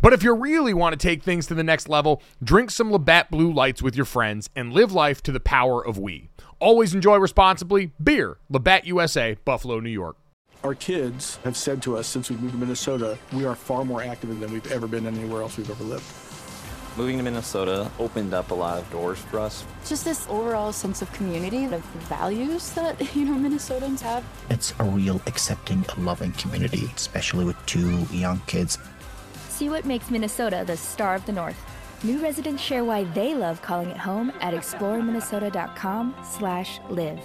But if you really want to take things to the next level, drink some Labatt Blue Lights with your friends and live life to the power of we. Always enjoy responsibly. Beer, Labatt USA, Buffalo, New York. Our kids have said to us since we moved to Minnesota, we are far more active than we've ever been anywhere else we've ever lived. Moving to Minnesota opened up a lot of doors for us. Just this overall sense of community, of values that, you know, Minnesotans have. It's a real accepting, loving community, especially with two young kids. See what makes Minnesota the star of the North. New residents share why they love calling it home at exploreminnesota.com slash live.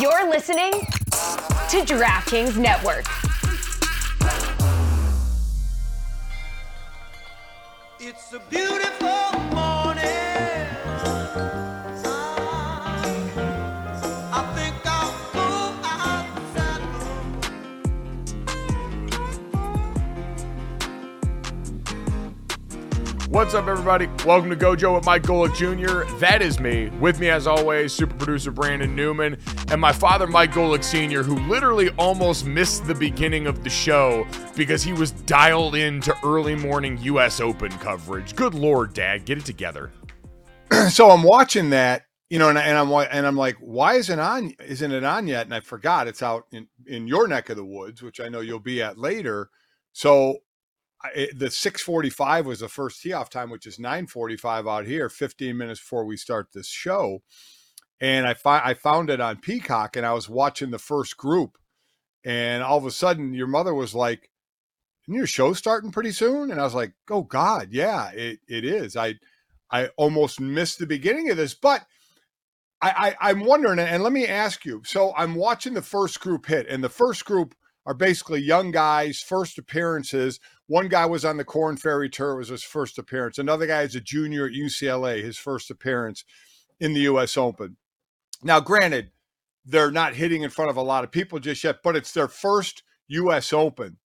You're listening to DraftKings Network. It's a beautiful What's up, everybody? Welcome to Gojo with Mike Golic Jr. That is me. With me, as always, super producer Brandon Newman and my father, Mike Golic Sr., who literally almost missed the beginning of the show because he was dialed into early morning U.S. Open coverage. Good Lord, Dad, get it together. so I'm watching that, you know, and, and I'm and I'm like, why isn't on? Isn't it on yet? And I forgot it's out in in your neck of the woods, which I know you'll be at later. So I, the 6:45 was the first tee off time, which is 9:45 out here, 15 minutes before we start this show. And I fi- I found it on Peacock, and I was watching the first group, and all of a sudden, your mother was like, "Isn't your show starting pretty soon?" And I was like, "Oh God, yeah, it it is." I I almost missed the beginning of this, but I, I I'm wondering, and let me ask you. So I'm watching the first group hit, and the first group are basically young guys, first appearances. One guy was on the Corn Ferry Tour, it was his first appearance. Another guy is a junior at UCLA, his first appearance in the US Open. Now, granted, they're not hitting in front of a lot of people just yet, but it's their first US Open.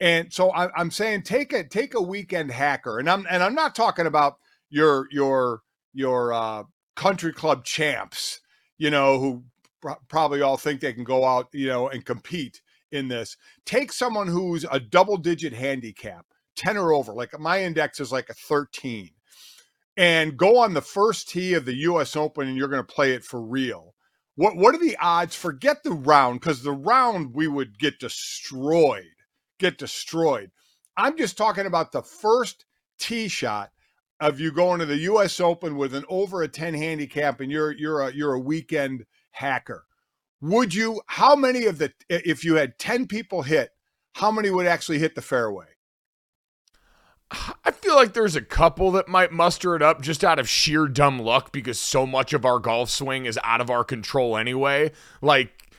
And so I, I'm saying take a take a weekend hacker. And I'm and I'm not talking about your your your uh country club champs, you know, who pr- probably all think they can go out, you know, and compete in this. Take someone who's a double digit handicap, 10 or over, like my index is like a 13, and go on the first tee of the US Open and you're going to play it for real. What what are the odds? Forget the round, because the round we would get destroyed, get destroyed. I'm just talking about the first tee shot of you going to the US Open with an over a 10 handicap and you're you're a you're a weekend hacker would you how many of the if you had 10 people hit how many would actually hit the fairway I feel like there's a couple that might muster it up just out of sheer dumb luck because so much of our golf swing is out of our control anyway. Like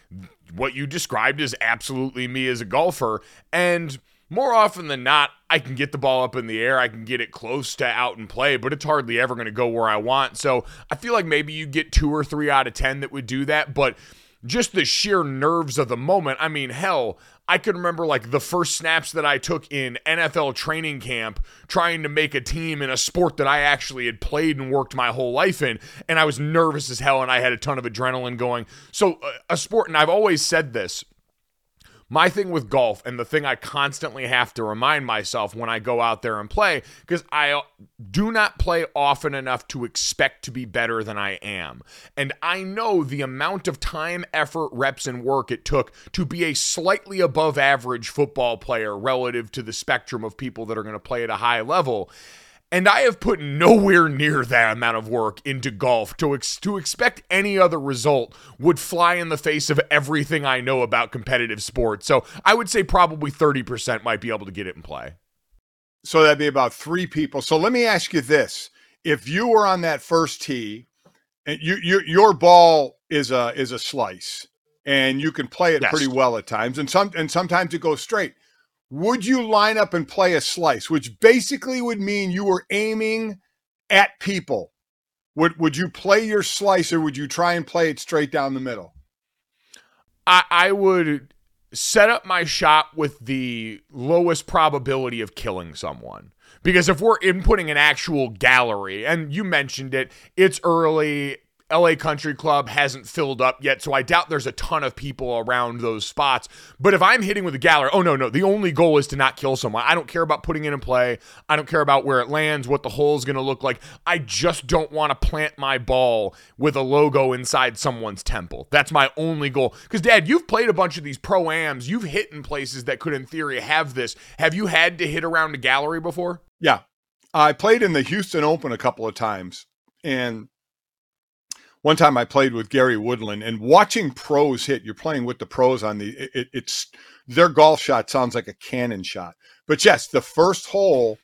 what you described is absolutely me as a golfer. And more often than not, I can get the ball up in the air. I can get it close to out and play, but it's hardly ever going to go where I want. So I feel like maybe you get two or three out of 10 that would do that. But just the sheer nerves of the moment. I mean, hell, I can remember like the first snaps that I took in NFL training camp trying to make a team in a sport that I actually had played and worked my whole life in. And I was nervous as hell and I had a ton of adrenaline going. So, uh, a sport, and I've always said this My thing with golf, and the thing I constantly have to remind myself when I go out there and play, because I uh, do not play often enough to expect to be better than I am. And I know the amount of time, effort, reps, and work it took to be a slightly above average football player relative to the spectrum of people that are going to play at a high level. And I have put nowhere near that amount of work into golf to ex- to expect any other result would fly in the face of everything I know about competitive sports. So I would say probably 30% might be able to get it in play. So that'd be about three people. So let me ask you this: If you were on that first tee, and you, you your ball is a is a slice, and you can play it Yes. pretty well at times, and some and sometimes it goes straight. Would you line up and play a slice, which basically would mean you were aiming at people? Would would you play your slice, or would you try and play it straight down the middle? I, I would set up my shot with the lowest probability of killing someone. Because if we're inputting an actual gallery, and you mentioned it, it's early. LA Country Club hasn't filled up yet, so I doubt there's a ton of people around those spots. But if I'm hitting with a gallery, oh no, no, the only goal is to not kill someone. I don't care about putting it in play. I don't care about where it lands, what the hole is going to look like. I just don't want to plant my ball with a logo inside someone's temple. That's my only goal. Because, Dad, you've played a bunch of these pro ams. You've hit in places that could, in theory, have this. Have you had to hit around a gallery before? Yeah. I played in the Houston Open a couple of times. And one time I played with Gary Woodland and watching pros hit, you're playing with the pros on the, it, it- it's their golf shot sounds like a cannon shot. But yes, the first hole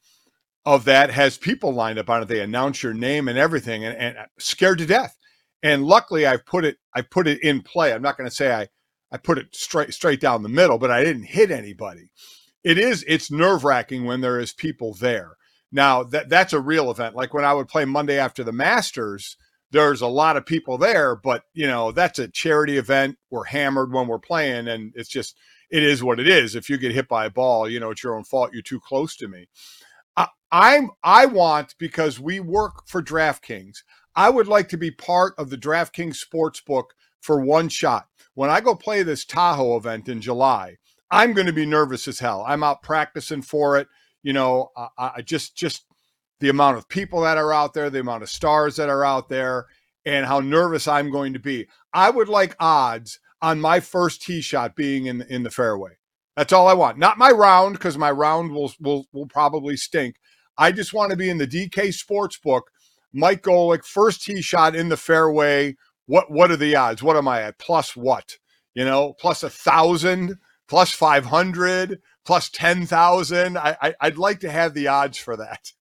of that has people lined up on it. They announce your name and everything and, and uh, scared to death. And luckily I've put it, I put it in play. I'm not going to say I, I put it straight, straight down the middle, but I didn't hit anybody. It is, it's nerve wracking when there is people there. Now that that's a real event. Like when I would play Monday after the Masters, there's a lot of people there, but you know, that's a charity event. We're hammered when we're playing, and it's just it is what it is. If you get hit by a ball, you know, it's your own fault. You're too close to me. I, I'm I want because we work for DraftKings. I would like to be part of the DraftKings sportsbook for one shot. When I go play this Tahoe event in July, I'm going to be nervous as hell. I'm out practicing for it. You know, I, I just just the amount of people that are out there, the amount of stars that are out there, and how nervous I'm going to be. I would like odds on my first tee shot being in in the fairway. That's all I want. Not my round because my round will will will probably stink. I just want to be in the DK Sportsbook. Mike Golic, first tee shot in the fairway. What what are the odds? What am I at? Plus what? You know, plus a thousand, plus five hundred, plus ten thousand. I, I I'd like to have the odds for that.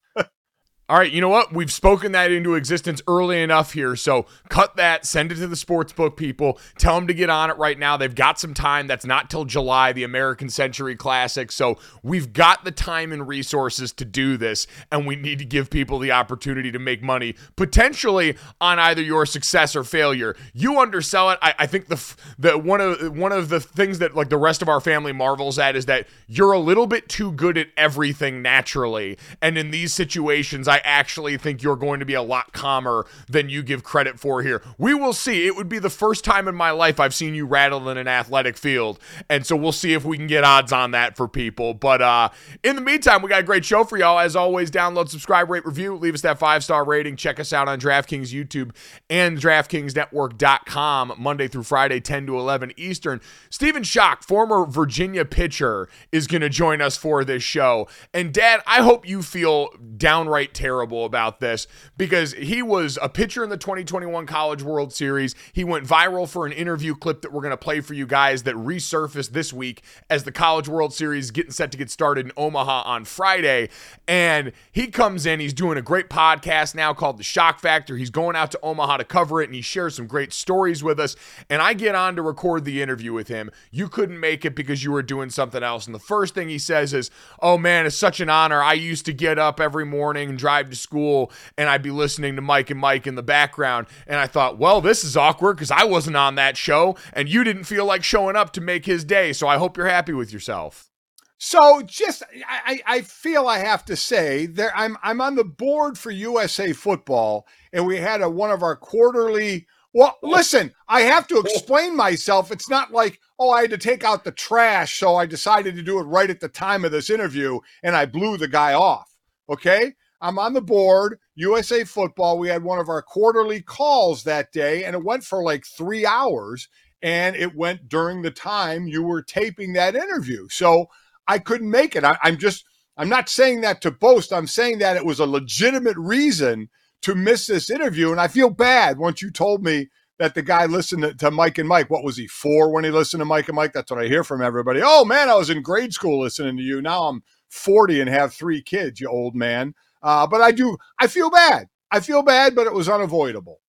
All right, you know what? We've spoken that into existence early enough here. So cut that, send it to the sportsbook people. Tell them to get on it right now. They've got some time. That's not till July, the American Century Classic. So we've got the time and resources to do this, and we need to give people the opportunity to make money potentially on either your success or failure. You undersell it. I, I think the the one of one of the things that like the rest of our family marvels at is that you're a little bit too good at everything naturally, and in these situations, I actually think you're going to be a lot calmer than you give credit for here. We will see. It would be the first time in my life I've seen you rattle in an athletic field. And so we'll see if we can get odds on that for people. But uh in the meantime, we got a great show for y'all. As always, download, subscribe, rate, review, leave us that five-star rating. Check us out on DraftKings YouTube and DraftKingsNetwork.com Monday through Friday, 10 to 11 Eastern. Stephen Schoch, former Virginia pitcher, is going to join us for this show. And Dad, I hope you feel downright terrible about this because he was a pitcher in the 2021 College World Series. He went viral for an interview clip that we're going to play for you guys that resurfaced this week as the College World Series getting set to get started in Omaha on Friday. And he comes in, he's doing a great podcast now called The Schoch Factor. He's going out to Omaha to cover it and he shares some great stories with us. And I get on to record the interview with him. You couldn't make it because you were doing something else. And the first thing he says is, Oh man, it's such an honor. I used to get up every morning and drive to school and I'd be listening to Mike and Mike in the background. And I thought, well, this is awkward because I wasn't on that show and you didn't feel like showing up to make his day. So I hope you're happy with yourself. So just I, I I feel I have to say there I'm I'm on the board for USA football and we had a one of our quarterly Well, listen, I have to explain myself. It's not like, oh, I had to take out the trash, so I decided to do it right at the time of this interview and I blew the guy off. Okay? I'm on the board, USA Football. We had one of our quarterly calls that day, and it went for like three hours, and it went during the time you were taping that interview. So I couldn't make it. I, I'm just, I'm not saying that to boast. I'm saying that it was a legitimate reason to miss this interview. And I feel bad once you told me that the guy listened to, to Mike and Mike. What was he four when he listened to Mike and Mike? That's what I hear from everybody. Oh man, I was in grade school listening to you. Now I'm 40 and have three kids, you old man. Uh, but I do, I feel bad. I feel bad, but it was unavoidable.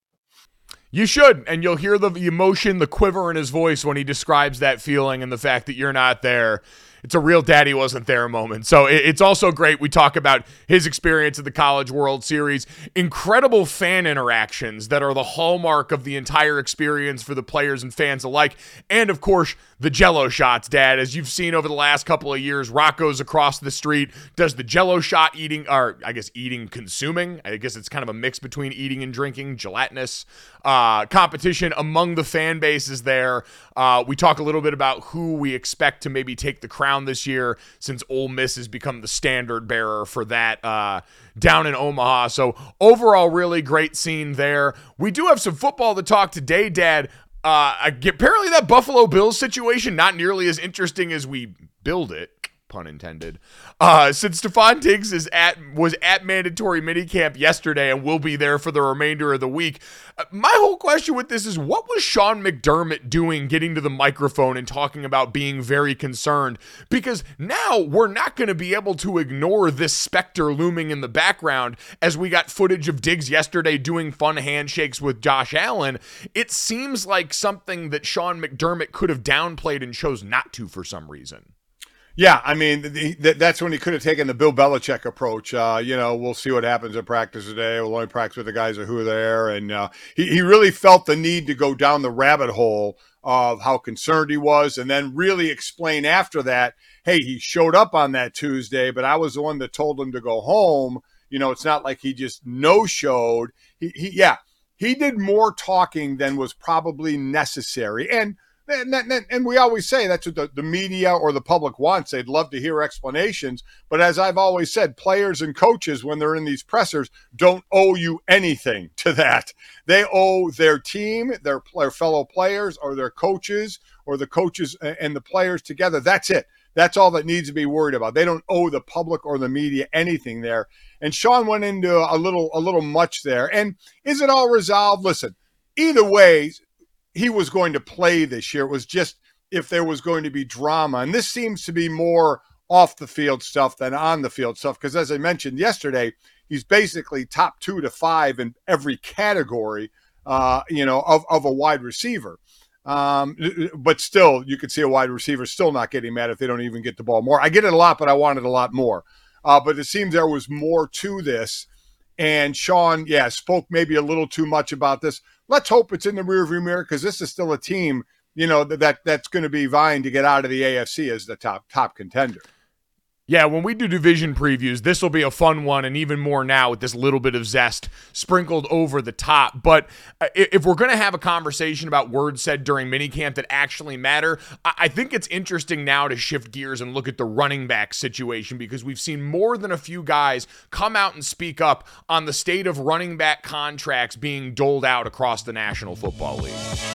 You should, and you'll hear the emotion, the quiver in his voice when he describes that feeling and the fact that you're not there it's a real daddy wasn't there moment. So it's also great. We talk about his experience at the College World Series, incredible fan interactions that are the hallmark of the entire experience for the players and fans alike. And of course, the jello shots, Dad. As you've seen over the last couple of years, Rocco's across the street does the jello shot eating, or I guess eating, consuming. I guess it's kind of a mix between eating and drinking, gelatinous uh, competition among the fan bases there. Uh, we talk a little bit about who we expect to maybe take the crown this year since Ole Miss has become the standard bearer for that uh, down in Omaha. So, overall, really great scene there. We do have some football to talk today, Dad. Uh, apparently, that Buffalo Bills situation not nearly as interesting as we build it pun intended. Uh, since Stefon Diggs is at was at mandatory minicamp yesterday and will be there for the remainder of the week. Uh, my whole question with this is what was Sean McDermott doing getting to the microphone and talking about being very concerned? Because now we're not going to be able to ignore this specter looming in the background as we got footage of Diggs yesterday doing fun handshakes with Josh Allen. It seems like something that Sean McDermott could have downplayed and chose not to for some reason. Yeah, I mean the, the, that's when he could have taken the Bill Belichick approach. Uh, you know, we'll see what happens in practice today. We'll only practice with the guys who are there, and uh, he he really felt the need to go down the rabbit hole of how concerned he was, and then really explain after that. Hey, he showed up on that Tuesday, but I was the one that told him to go home. You know, it's not like he just no showed. He, he yeah, he did more talking than was probably necessary, and and, and, and, we always say that's what the, the media or the public wants. They'd love to hear explanations. But as I've always said, players and coaches, when they're in these pressers, don't owe you anything to that. They owe their team, their, their fellow players, or their coaches, or the coaches and the players together. That's it. That's all that needs to be worried about. They don't owe the public or the media anything there. And Sean went into a little a little much there. And is it all resolved? Listen, either way, he was going to play this year. It was just if there was going to be drama. And this seems to be more off the field stuff than on the field stuff. Because as I mentioned yesterday, he's basically top two to five in every category, uh, you know, of, of a wide receiver. Um, but still, you could see a wide receiver still not getting mad if they don't even get the ball more. I get it a lot, but I wanted a lot more. Uh, but it seems there was more to this. And Sean, yeah, spoke maybe a little too much about this let's hope it's in the rearview mirror because this is still a team, you know, that that's going to be vying to get out of the AFC as the top top contender. Yeah, when we do division previews, this will be a fun one, and even more now with this little bit of zest sprinkled over the top. But uh, if we're going to have a conversation about words said during minicamp that actually matter, I think it's interesting now to shift gears and look at the running back situation because we've seen more than a few guys come out and speak up on the state of running back contracts being doled out across the National Football League.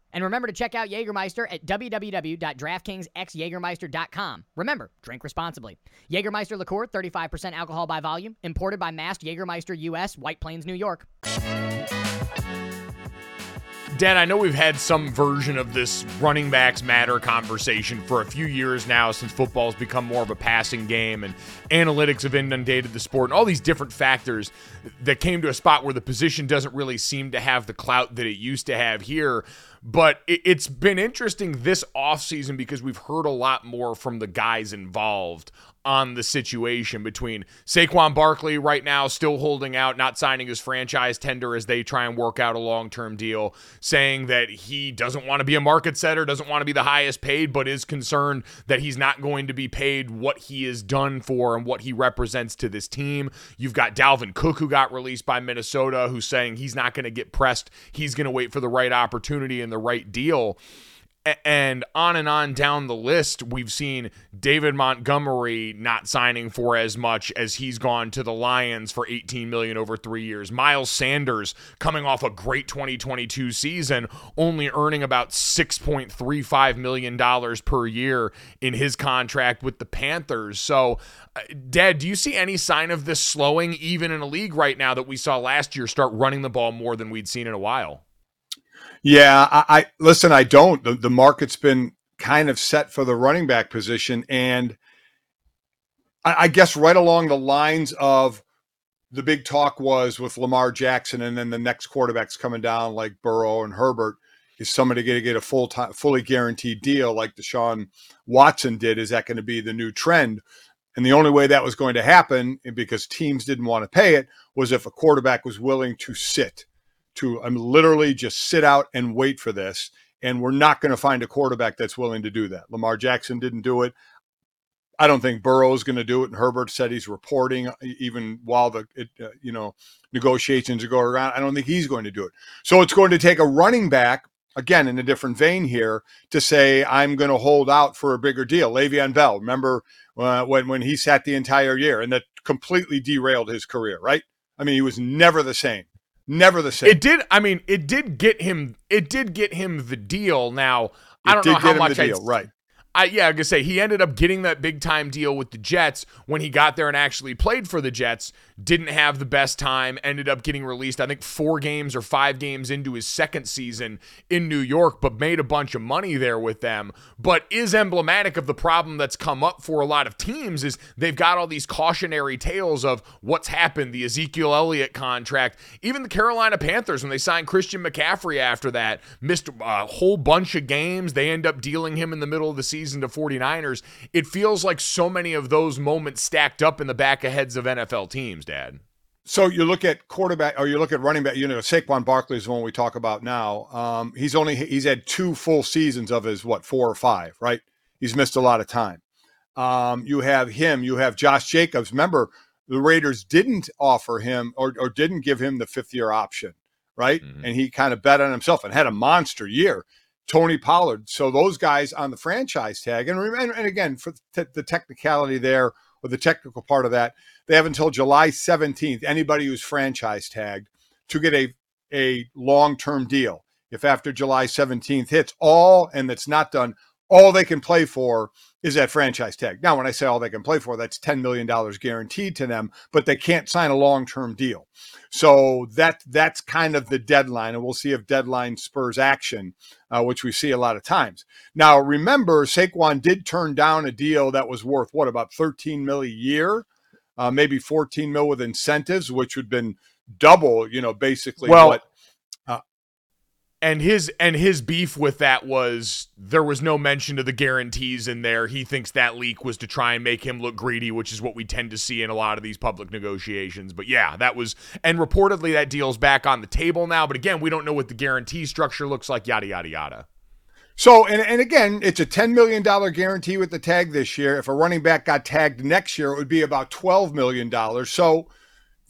And remember to check out Jägermeister at www.draftkingsxjagermeister.com. Remember, drink responsibly. Jägermeister liqueur, 35% alcohol by volume, imported by Mast Jägermeister US, White Plains, New York. Dan, I know we've had some version of this running backs matter conversation for a few years now since football's become more of a passing game and analytics have inundated the sport and all these different factors that came to a spot where the position doesn't really seem to have the clout that it used to have here. But it's been interesting this offseason because we've heard a lot more from the guys involved on the situation between Saquon Barkley right now still holding out, not signing his franchise tender as they try and work out a long term deal, saying that he doesn't want to be a market setter, doesn't want to be the highest paid, but is concerned that he's not going to be paid what he is done for and what he represents to this team. You've got Dalvin Cook, who got released by Minnesota, who's saying he's not going to get pressed. He's going to wait for the right opportunity and the right deal and on and on down the list, we've seen David Montgomery not signing for as much as he's gone to the Lions for 18 million over 3 years. Miles Sanders coming off a great 2022 season, only earning about 6.35 million dollars per year in his contract with the Panthers. So, uh, Dad, do you see any sign of this slowing even in a league right now that we saw last year start running the ball more than we'd seen in a while? Yeah, I, I listen. I don't. The, the market's been kind of set for the running back position, and I, I guess right along the lines of the big talk was with Lamar Jackson, and then the next quarterbacks coming down like Burrow and Herbert. Is somebody going to get a full time, fully guaranteed deal like Deshaun Watson did? Is that going to be the new trend? And the only way that was going to happen, because teams didn't want to pay it, was if a quarterback was willing to sit to um, literally just sit out and wait for this. And we're not going to find a quarterback that's willing to do that. Lamar Jackson didn't do it. I don't think Burrow's going to do it. And Herbert said he's reporting even while the it, uh, you know negotiations are going around. I don't think he's going to do it. So it's going to take a running back again in a different vein here to say I'm going to hold out for a bigger deal. Le'Veon Bell, remember uh, when when he sat the entire year and that completely derailed his career, right? I mean, he was never the same. Never the same. It did. I mean, it did get him. It did get him the deal. Now It I don't did know how get him much the I right. I yeah, I gonna say he ended up getting that big time deal with the Jets when he got there and actually played for the Jets. Didn't have the best time. Ended up getting released. I think four games or five games into his second season in New York, but made a bunch of money there with them. But is emblematic of the problem that's come up for a lot of teams. Is they've got all these cautionary tales of what's happened. The Ezekiel Elliott contract, even the Carolina Panthers when they signed Christian McCaffrey after that missed a whole bunch of games. They end up dealing him in the middle of the season to 49ers. It feels like so many of those moments stacked up in the back of heads of NFL teams, Dad. So you look at quarterback, or you look at running back. You know, Saquon Barkley is the one we talk about now. Um, he's only he's had two full seasons of his what four or five, right? He's missed a lot of time. Um, you have him. You have Josh Jacobs. Remember, the Raiders didn't offer him or, or didn't give him the fifth year option, right? Mm-hmm. And he kind of bet on himself and had a monster year. Tony Pollard. So those guys on the franchise tag, and and, and again for t- the technicality there or the technical part of that, they have until July 17th. Anybody who's franchise tagged to get a a long term deal. If after July 17th hits, all and that's not done, all they can play for is that franchise tag. Now, when I say all they can play for, that's $10 million guaranteed to them, but they can't sign a long term deal. So that that's kind of the deadline, and we'll see if deadline spurs action, uh, which we see a lot of times. Now, remember, Saquon did turn down a deal that was worth what about 13 mil a year, uh, maybe 14 mil with incentives, which would have been double, you know, basically Well, what and his and his beef with that was there was no mention of the guarantees in there. He thinks that leak was to try and make him look greedy, which is what we tend to see in a lot of these public negotiations. But yeah, that was and reportedly that deal's back on the table now. But again, we don't know what the guarantee structure looks like. Yada yada yada. So, and, and again, it's a $10 million guarantee with the tag this year. If a running back got tagged next year, it would be about $12 million. So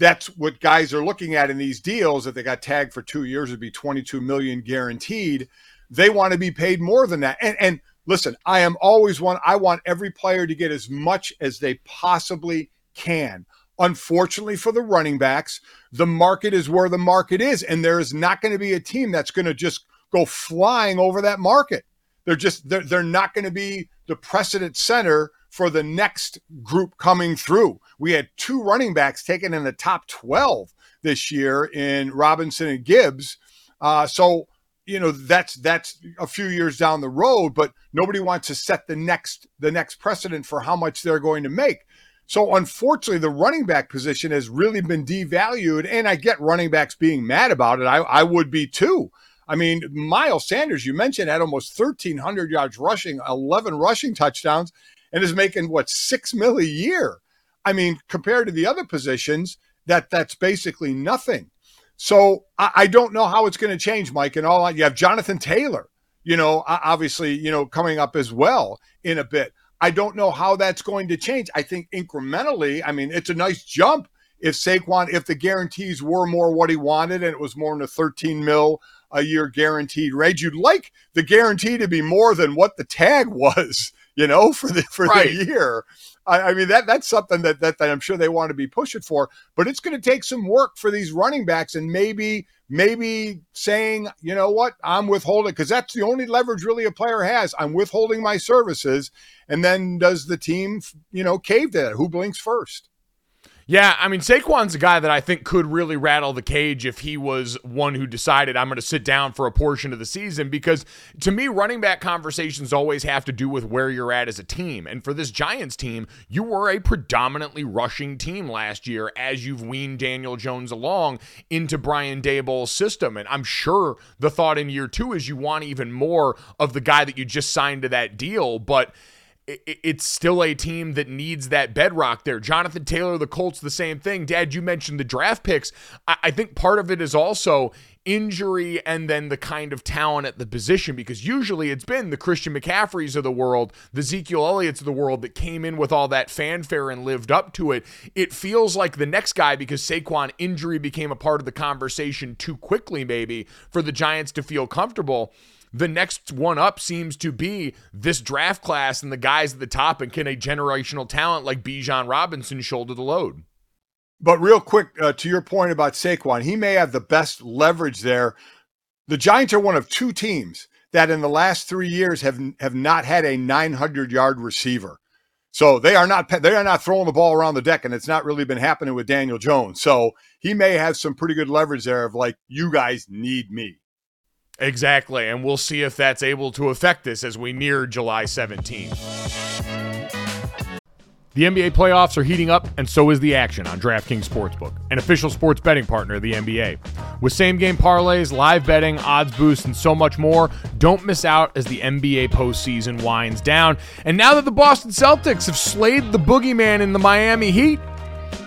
that's what guys are looking at in these deals. If they got tagged for two years, it'd be 22 million guaranteed. They want to be paid more than that. And, and listen, I am always one, I want every player to get as much as they possibly can. Unfortunately for the running backs, the market is where the market is. And there is not going to be a team that's going to just go flying over that market. They're just they're, they're not going to be the precedent center for the next group coming through. We had two running backs taken in the top 12 this year in Robinson and Gibbs. Uh, so you know that's that's a few years down the road, but nobody wants to set the next the next precedent for how much they're going to make. So unfortunately, the running back position has really been devalued, and I get running backs being mad about it. I, I would be too. I mean, Miles Sanders, you mentioned, had almost 1,300 yards rushing, 11 rushing touchdowns, and is making what six mil a year. I mean, compared to the other positions, that that's basically nothing. So I, I don't know how it's going to change, Mike. And all you have Jonathan Taylor, you know, obviously, you know, coming up as well in a bit. I don't know how that's going to change. I think incrementally, I mean, it's a nice jump if Saquon, if the guarantees were more what he wanted and it was more than a 13 mil a year guaranteed range. You'd like the guarantee to be more than what the tag was, you know, for the for right. the year. I, I, mean that that's something that, that that I'm sure they want to be pushing for, but it's going to take some work for these running backs and maybe maybe saying, you know what, I'm withholding because that's the only leverage really a player has. I'm withholding my services, and then does the team, you know, cave to that? Who blinks first? Yeah, I mean, Saquon's a guy that I think could really rattle the cage if he was one who decided I'm going to sit down for a portion of the season because to me, running back conversations always have to do with where you're at as a team. And for this Giants team, you were a predominantly rushing team last year as you've weaned Daniel Jones along into Brian Daboll's system. And I'm sure the thought in year two is you want even more of the guy that you just signed to that deal. But it's still a team that needs that bedrock there. Jonathan Taylor, the Colts, the same thing. Dad, you mentioned the draft picks. I think part of it is also injury and then the kind of talent at the position because usually it's been the Christian McCaffreys of the world, the Ezekiel Elliott's of the world that came in with all that fanfare and lived up to it. It feels like the next guy because Saquon injury became a part of the conversation too quickly, maybe, for the Giants to feel comfortable the next one up seems to be this draft class and the guys at the top, and can a generational talent like Bijan Robinson shoulder the load? But real quick, uh, to your point about Saquon, he may have the best leverage there. The Giants are one of two teams that in the last three years have have not had a 900 yard receiver. So they are not they are not throwing the ball around the deck, and it's not really been happening with Daniel Jones. So he may have some pretty good leverage there of like, you guys need me. Exactly. And we'll see if that's able to affect this as we near July 17th. The NBA playoffs are heating up, and so is the action on DraftKings Sportsbook, an official sports betting partner of the NBA. With same game parlays, live betting, odds boosts, and so much more, don't miss out as the NBA postseason winds down. And now that the Boston Celtics have slayed the boogeyman in the Miami Heat,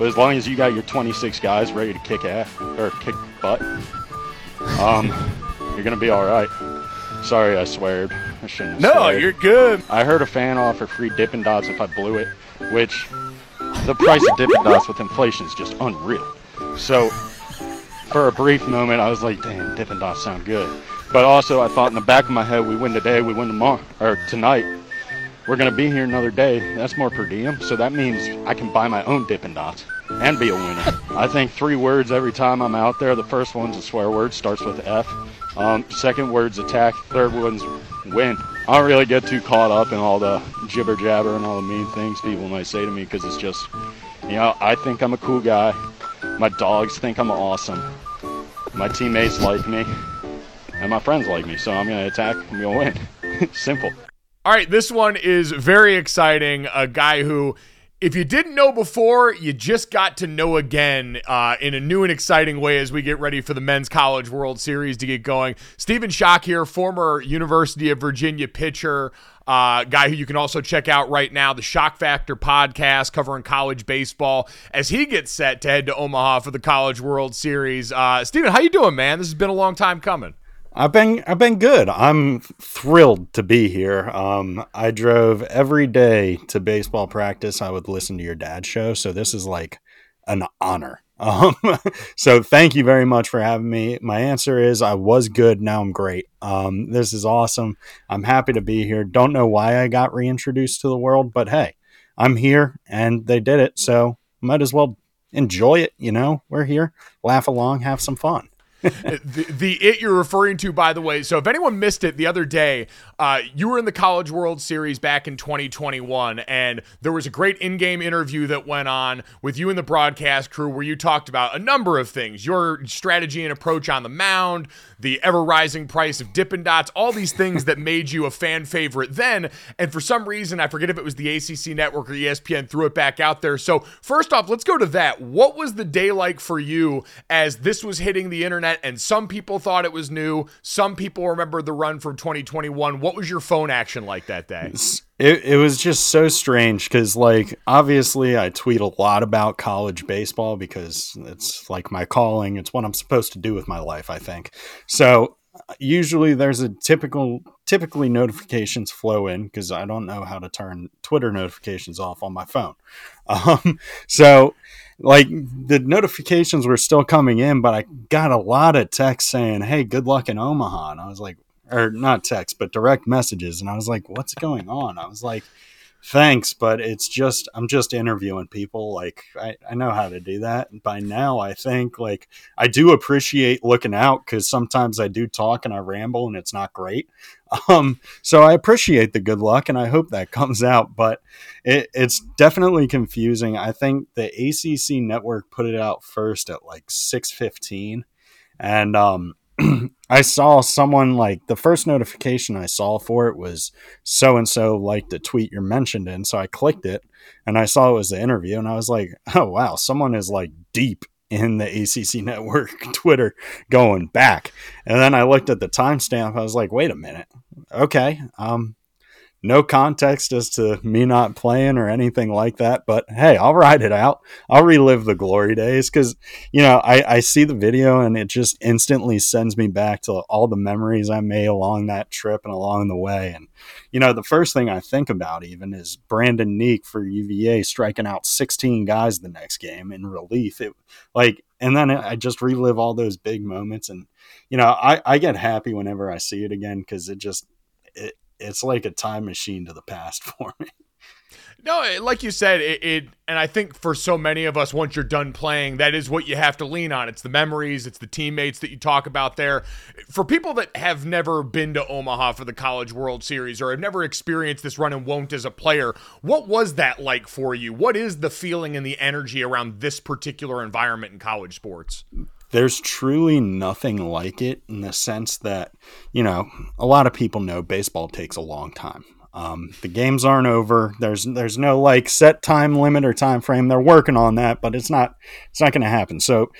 But as long as you got your 26 guys ready to kick ass or kick butt, um, you're gonna be all right. Sorry, I sweared. I shouldn't. no, sweared. you're good. I heard a fan offer free Dippin' Dots if I blew it, which the price of Dippin' Dots with inflation is just unreal. So, for a brief moment, I was like, "Damn, Dippin' Dots sound good." But also, I thought in the back of my head, we win today, we win tomorrow, or tonight. We're gonna be here another day. That's more per diem, so that means I can buy my own Dippin' Dots and be a winner. I think three words every time I'm out there. The first one's a swear word, starts with F. Um, second word's attack. Third one's win. I don't really get too caught up in all the jibber jabber and all the mean things people might say to me because it's just, you know, I think I'm a cool guy. My dogs think I'm awesome. My teammates like me. And my friends like me. So I'm going to attack. I'm going to win. Simple. All right, this one is very exciting. A guy who, if you didn't know before, you just got to know again uh, in a new and exciting way as we get ready for the Men's College World Series to get going. Stephen Schoch here, former University of Virginia pitcher. Uh, guy who you can also check out right now, the Schoch Factor podcast covering college baseball, as he gets set to head to Omaha for the College World Series. Uh, Stephen, how you doing, man? This has been a long time coming. I've been I've been good. I'm thrilled to be here. Um, I drove every day to baseball practice. I would listen to your dad's show, so this is like an honor. Um, so thank you very much for having me. My answer is I was good. Now I'm great. Um, this is awesome. I'm happy to be here. Don't know why I got reintroduced to the world, but hey, I'm here and they did it. So might as well enjoy it. You know, we're here, laugh along, have some fun the, the it you're referring to, by the way. So if anyone missed it the other day, uh, you were in the College World Series back in 2021, and there was a great in-game interview that went on with you and the broadcast crew where you talked about a number of things: your strategy and approach on the mound, the ever-rising price of Dippin' Dots, all these things that made you a fan favorite then. And for some reason, I forget if it was the ACC network or ESPN threw it back out there. So first off, let's go to that. What was the day like for you as this was hitting the internet? internet, and some people thought it was new. Some people remember the run from 2021. What was your phone action like that day? It, it was just so strange because, like, obviously, I tweet a lot about college baseball because it's like my calling. It's what I'm supposed to do with my life, I think. So usually there's a typical typically notifications flow in because I don't know how to turn Twitter notifications off on my phone. Um, so like the notifications were still coming in, but I got a lot of texts saying, "Hey, good luck in Omaha," and I was like, or not text, but direct messages, and I was like, "What's going on?" I was like, "Thanks, but it's just I'm just interviewing people. Like I, I know how to do that by now. I think like I do appreciate looking out because sometimes I do talk and I ramble and it's not great. Um, so I appreciate the good luck and I hope that comes out, but it, it's definitely confusing. I think the ACC network put it out first at like 615 and, um, I saw someone like the first notification I saw for it was so and so liked the tweet you're mentioned in. So I clicked it and I saw it was the interview and I was like, oh wow, someone is like deep in the ACC network Twitter going back. And then I looked at the timestamp. I was like, wait a minute. Okay. Um, no context as to me not playing or anything like that. But hey, I'll ride it out. I'll relive the glory days because, you know, I, I see the video and it just instantly sends me back to all the memories I made along that trip and along the way. And, you know, the first thing I think about even is Brandon Neeck for UVA striking out 16 guys the next game in relief. It like, and then I just relive all those big moments. And, you know, I, I get happy whenever I see it again because it just, it, it's like a time machine to the past for me. No, eh, like you said, it, it, and I think for so many of us, once you're done playing, that is what you have to lean on. It's the memories, it's the teammates that you talk about there. For people that have never been to Omaha for the College World Series or have never experienced this run and won't as a player, what was that like for you? What is the feeling and the energy around this particular environment in college sports? There's truly nothing like it in the sense that, you know, a lot of people know baseball takes a long time. Um, the games aren't over. There's there's no like set time limit or time frame. They're working on that, but it's not it's not going to happen. So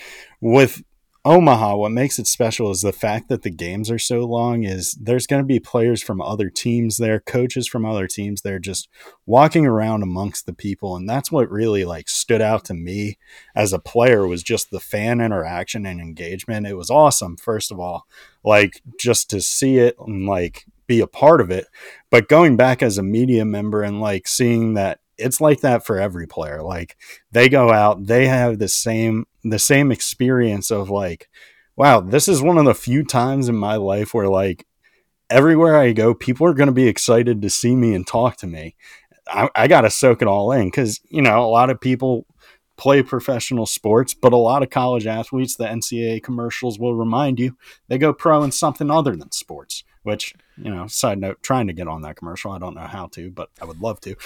with Omaha, what makes it special is the fact that the games are so long is there's going to be players from other teams there, coaches from other teams there just walking around amongst the people and that's what really like stood out to me as a player was just the fan interaction and engagement. It was awesome first of all, like just to see it and like be a part of it, but going back as a media member and like seeing that it's like that for every player. Like they go out, they have the same the same experience of like, wow, this is one of the few times in my life where like everywhere I go, people are going to be excited to see me and talk to me. I, I got to soak it all in because, you know, a lot of people play professional sports, but a lot of college athletes, the NCAA commercials will remind you they go pro in something other than sports, which, you know, side note, trying to get on that commercial. I don't know how to, but I would love to.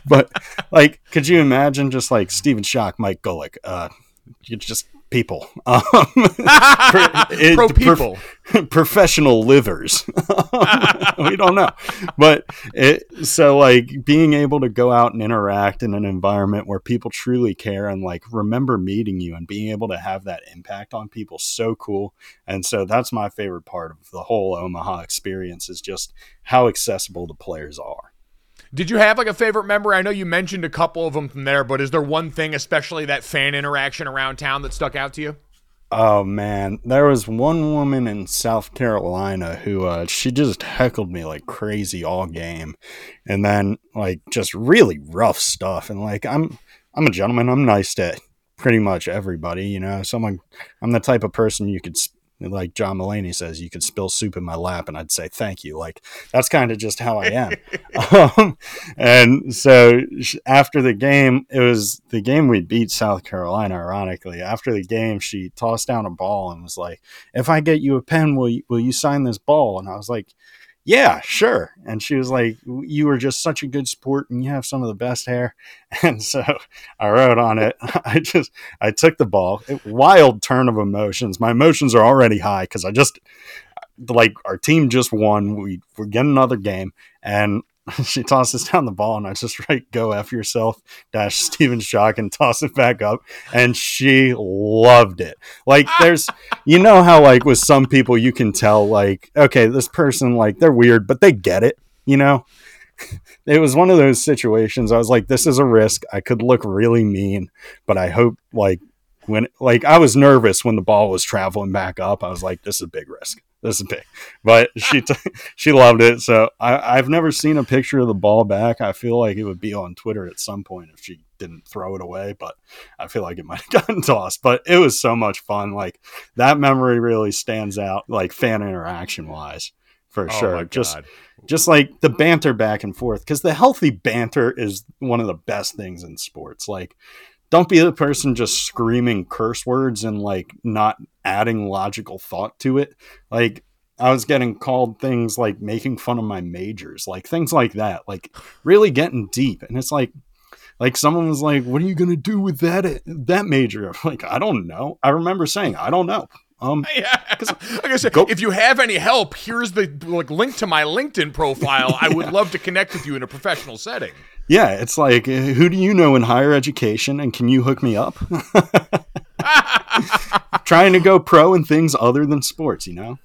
but like, could you imagine just like Stephen Schoch, Mike Golic, uh, you just people, um, it- Pro prof- people. professional livers. we don't know, but it, so like being able to go out and interact in an environment where people truly care and like remember meeting you and being able to have that impact on people, so cool. And so that's my favorite part of the whole Omaha experience is just how accessible the players are. Did you have like a favorite memory? I know you mentioned a couple of them from there, but is there one thing, especially that fan interaction around town, that stuck out to you? Oh man, there was one woman in South Carolina who uh, she just heckled me like crazy all game, and then like just really rough stuff. And like I'm I'm a gentleman. I'm nice to pretty much everybody. You know, someone I'm the type of person you could like John Mulaney says you could spill soup in my lap and I'd say thank you. Like that's kind of just how I am. um, and so after the game, it was the game we beat South Carolina. Ironically, after the game, she tossed down a ball and was like, "If I get you a pen, will you, will you sign this ball?" And I was like. Yeah, sure. And she was like, You were just such a good sport and you have some of the best hair. And so I wrote on it. I just, I took the ball. It, wild turn of emotions. My emotions are already high because I just, like, our team just won. We, we're getting another game. And she tosses down the ball and I just write go F yourself dash Stephen Schoch and toss it back up. And she loved it. Like ah. there's you know how like with some people you can tell like, okay, this person like they're weird, but they get it, you know? It was one of those situations. I was like, this is a risk. I could look really mean, but I hope like when like I was nervous when the ball was traveling back up. I was like, this is a big risk. This is big. But she t- she loved it. So I, I've never seen a picture of the ball back. I feel like it would be on Twitter at some point if she didn't throw it away, but I feel like it might have gotten tossed. But it was so much fun. Like that memory really stands out, like fan interaction wise, for Oh sure. Just just like the banter back and forth, because the healthy banter is one of the best things in sports. Like don't be the person just screaming curse words and like not adding logical thought to it. Like I was getting called things like making fun of my majors, like things like that, like really getting deep. And it's like, like someone was like, "What are you gonna do with that that major?" I'm like, I don't know. I remember saying, I don't know. Um, Yeah, like I said, if you have any help, here's the like link to my LinkedIn profile. I would love to connect with you in a professional setting. Yeah, it's like, uh, who do you know in higher education, and can you hook me up? Trying to go pro in things other than sports, you know.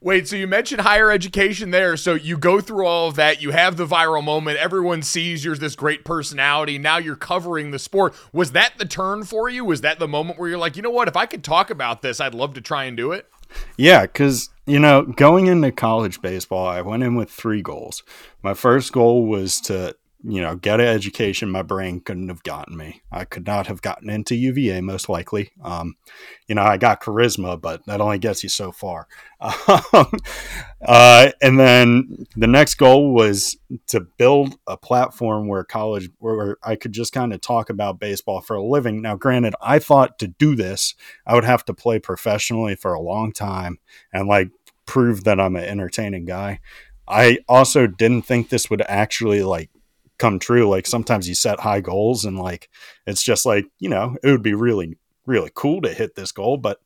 Wait, so you mentioned higher education there. So you go through all of that. You have the viral moment. Everyone sees you're this great personality. Now you're covering the sport. Was that the turn for you? Was that the moment where you're like, you know what? If I could talk about this, I'd love to try and do it. Yeah, because, you know, going into college baseball, I went in with three goals. My first goal was to, you know, get an education my brain couldn't have gotten me. I could not have gotten into UVA, most likely. Um, you know, I got charisma, but that only gets you so far. Um, uh, and then the next goal was to build a platform where college, where I could just kind of talk about baseball for a living. Now, granted, I thought to do this, I would have to play professionally for a long time and like prove that I'm an entertaining guy. I also didn't think this would actually like come true. Like sometimes you set high goals and like it's just like, you know, it would be really, really cool to hit this goal, but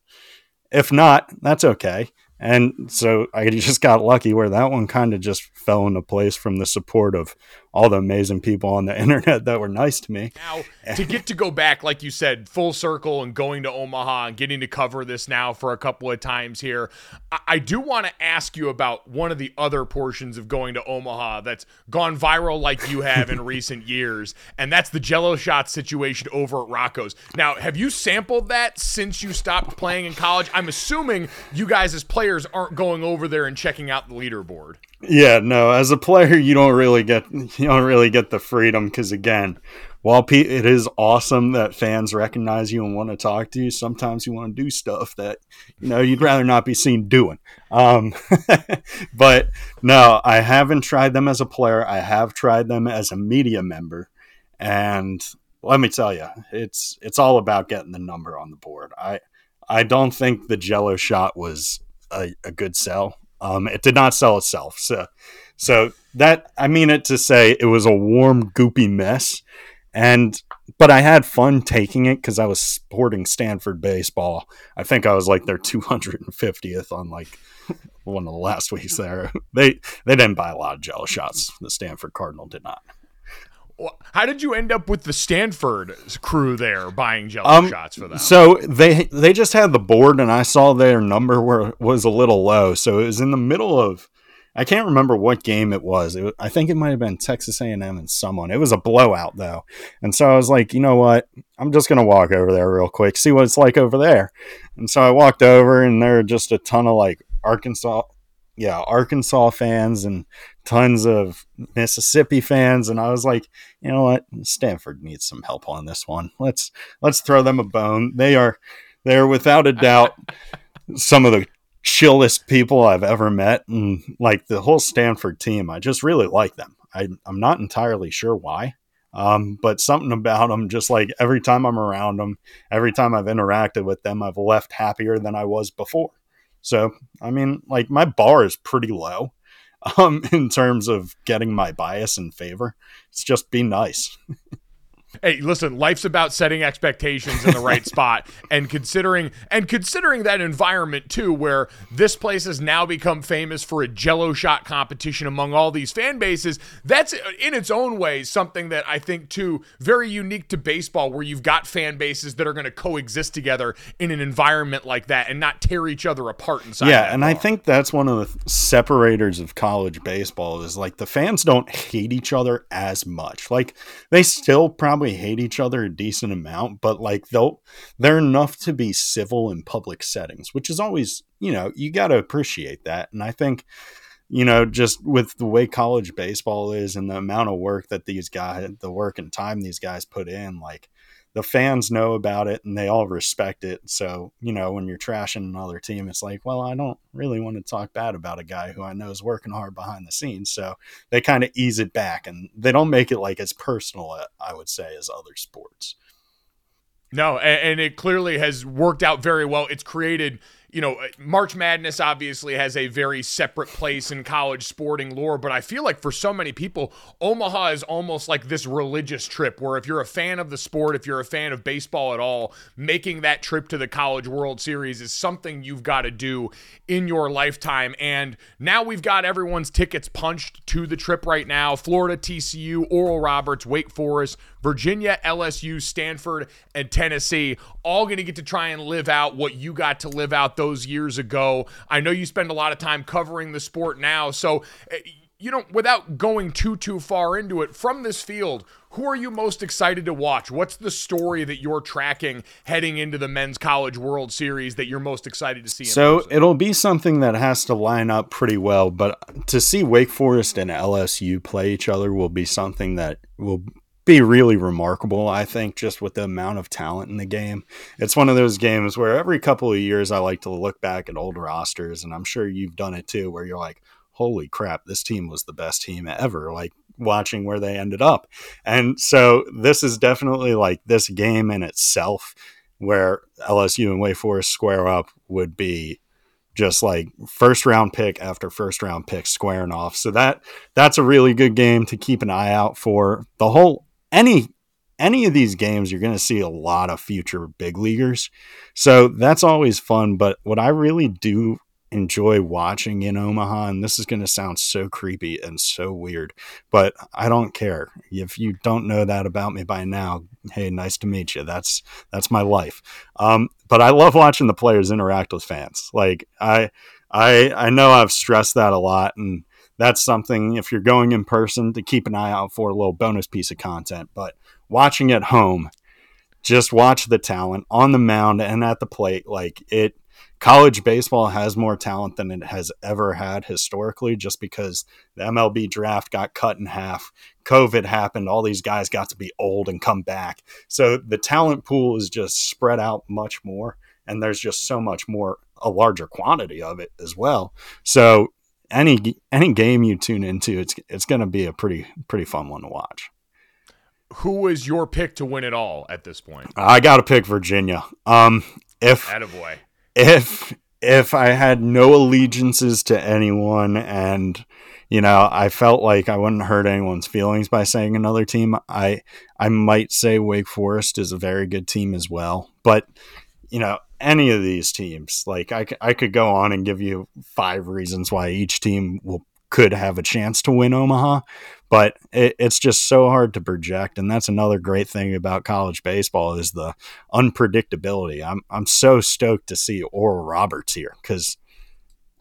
if not, that's okay. And so I just got lucky where that one kind of just fell into place from the support of all the amazing people on the internet that were nice to me. Now, to get to go back, like you said, full circle and going to Omaha and getting to cover this now for a couple of times here, I, I do want to ask you about one of the other portions of going to Omaha that's gone viral like you have in recent years, and that's the jello shot situation over at Rocco's. Now, have you sampled that since you stopped playing in college? I'm assuming you guys as players aren't going over there and checking out the leaderboard. Yeah, no, as a player you don't really get you don't really get the freedom cuz again, while pe- it is awesome that fans recognize you and want to talk to you, sometimes you want to do stuff that you know you'd rather not be seen doing. Um, but no, I haven't tried them as a player. I have tried them as a media member, and let me tell you, it's it's all about getting the number on the board. I I don't think the Jello shot was a, a good sell. Um, it did not sell itself. So, so that I mean it to say it was a warm, goopy mess, and but I had fun taking it because I was sporting Stanford baseball. I think I was like their 250th on like one of the last weeks there. They they didn't buy a lot of Jello shots. The Stanford Cardinal did not. How did you end up with the Stanford crew there buying Jello Um, shots for them? So they they just had the board, and I saw their number where was a little low. So it was in the middle of. I can't remember what game it was. It, I think it might have been Texas A&M and someone. It was a blowout though, and so I was like, you know what? I'm just gonna walk over there real quick, see what it's like over there. And so I walked over, and there were just a ton of like Arkansas, yeah, Arkansas fans and tons of Mississippi fans, and I was like, you know what? Stanford needs some help on this one. Let's let's throw them a bone. They are they are without a doubt some of the chillest people I've ever met, and like the whole Stanford team, I just really like them. I, I'm not entirely sure why, um, but something about them, just like every time I'm around them, every time I've interacted with them, I've left happier than I was before. So, I mean, like my bar is pretty low um, in terms of getting my bias in favor. It's just be nice. Hey, listen, life's about setting expectations in the right spot and considering and considering that environment too where this place has now become famous for a jello shot competition among all these fan bases. That's in its own way something that I think too very unique to baseball where you've got fan bases that are going to coexist together in an environment like that and not tear each other apart inside. yeah, and I think that's one of the separators of college baseball is like the fans don't hate each other as much. Like they still probably hate each other a decent amount, but like they'll they're enough to be civil in public settings, which is always, you know, you got to appreciate that. And I think you know, just with the way college baseball is and the amount of work that these guys, the work and time these guys put in, like the fans know about it and they all respect it. So, you know, when you're trashing another team, it's like, well, I don't really want to talk bad about a guy who I know is working hard behind the scenes. So they kind of ease it back and they don't make it like as personal, uh, I would say, as other sports. No, and, and it clearly has worked out very well. It's created, you know, March Madness obviously has a very separate place in college sporting lore, but I feel like for so many people, Omaha is almost like this religious trip where if you're a fan of the sport, if you're a fan of baseball at all, making that trip to the College World Series is something you've got to do in your lifetime. And now we've got everyone's tickets punched to the trip right now Florida, TCU, Oral Roberts, Wake Forest, Virginia, LSU, Stanford, and Tennessee, all going to get to try and live out what you got to live out those years ago. I know you spend a lot of time covering the sport now, so eh, you know, without going too too far into it, from this field, who are you most excited to watch? What's the story that you're tracking heading into the Men's College World Series that you're most excited to see? in So it'll be something that has to line up pretty well, but to see Wake Forest and LSU play each other will be something that will be really remarkable, I think, just with the amount of talent in the game. It's one of those games where every couple of years I like to look back at old rosters, and I'm sure you've done it too, where you're like, holy crap, this team was the best team ever. Like, watching where they ended up. And so this is definitely like this game in itself where LSU and Wake Forest square up would be just like first round pick after first round pick squaring off. So that that's a really good game to keep an eye out for. The whole any any of these games you're going to see a lot of future big leaguers. So that's always fun, but what I really do enjoy watching in Omaha and this is going to sound so creepy and so weird, but I don't care. If you don't know that about me by now, hey, nice to meet you. That's that's my life. Um, but I love watching the players interact with fans. Like I I I know I've stressed that a lot and that's something if you're going in person to keep an eye out for a little bonus piece of content, but watching at home just watch the talent on the mound and at the plate like it college baseball has more talent than it has ever had historically, just because the MLB draft got cut in half. COVID happened. All these guys got to be old and come back. So the talent pool is just spread out much more. And there's just so much more, a larger quantity of it as well. So any any game you tune into, it's it's going to be a pretty pretty fun one to watch. Who is your pick to win it all at this point? I got to pick Virginia. Um, if Attaboy. if if I had no allegiances to anyone and you know I felt like I wouldn't hurt anyone's feelings by saying another team, I I might say Wake Forest is a very good team as well. But you know any of these teams, like I, I could go on and give you five reasons why each team will could have a chance to win Omaha, but it, it's just so hard to project. And that's another great thing about college baseball is the unpredictability. I'm I'm so stoked to see Oral Roberts here because,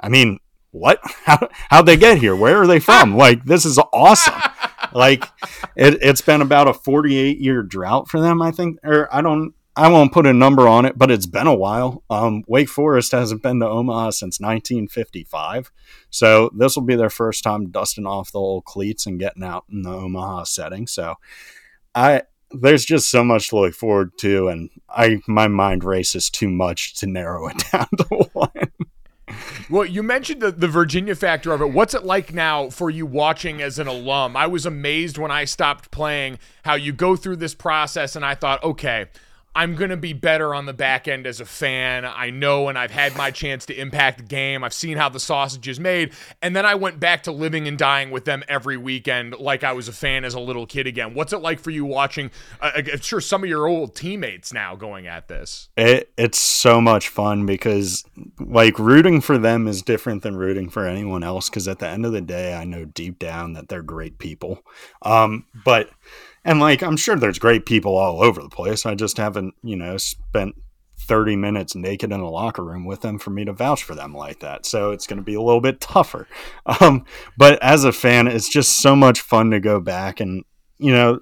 I mean, what? How how'd they get here? Where are they from? like this is awesome. like it, it's been about a 48 year drought for them. I think, or I don't. I won't put a number on it, but it's been a while. Um, Wake Forest hasn't been to Omaha since 1955. So this will be their first time dusting off the old cleats and getting out in the Omaha setting. So I there's just so much to look forward to and I my mind races too much to narrow it down to one. Well, you mentioned the, the Virginia factor of it. What's it like now for you watching as an alum? I was amazed when I stopped playing how you go through this process, and I thought, okay, I'm going to be better on the back end as a fan. I know, and I've had my chance to impact the game. I've seen how the sausage is made. And then I went back to living and dying with them every weekend like I was a fan as a little kid again. What's it like for you watching, uh, I'm sure, some of your old teammates now going at this? It, it's so much fun because, like, rooting for them is different than rooting for anyone else because at the end of the day, I know deep down that they're great people. Um, but and like I'm sure there's great people all over the place. I just haven't, you know, spent 30 minutes naked in a locker room with them for me to vouch for them like that. So it's going to be a little bit tougher. Um, but as a fan, it's just so much fun to go back and, you know,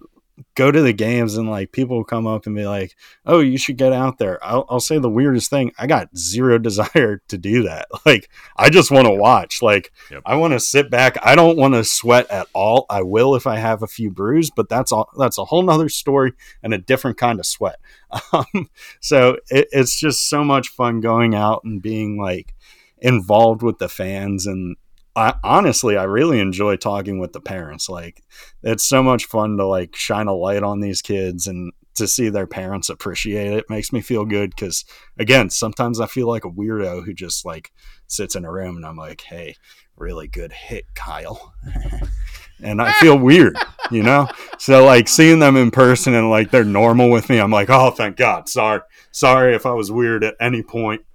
go to the games and like people come up and be like, "Oh, you should get out there." I'll, I'll say the weirdest thing: I got zero desire to do that. Like, I just want to watch. Like, yep. I want to sit back. I don't want to sweat at all. I will if I have a few brews, but that's all. That's a whole nother story and a different kind of sweat. Um, so it, it's just so much fun going out and being like involved with the fans and I, honestly, I really enjoy talking with the parents. Like, it's so much fun to like shine a light on these kids and to see their parents appreciate it makes me feel good. Because again, sometimes I feel like a weirdo who just like sits in a room and I'm like, "Hey, really good hit, Kyle," and I feel weird, you know. So like seeing them in person and like they're normal with me, I'm like, "Oh, thank God." Sorry, sorry if I was weird at any point.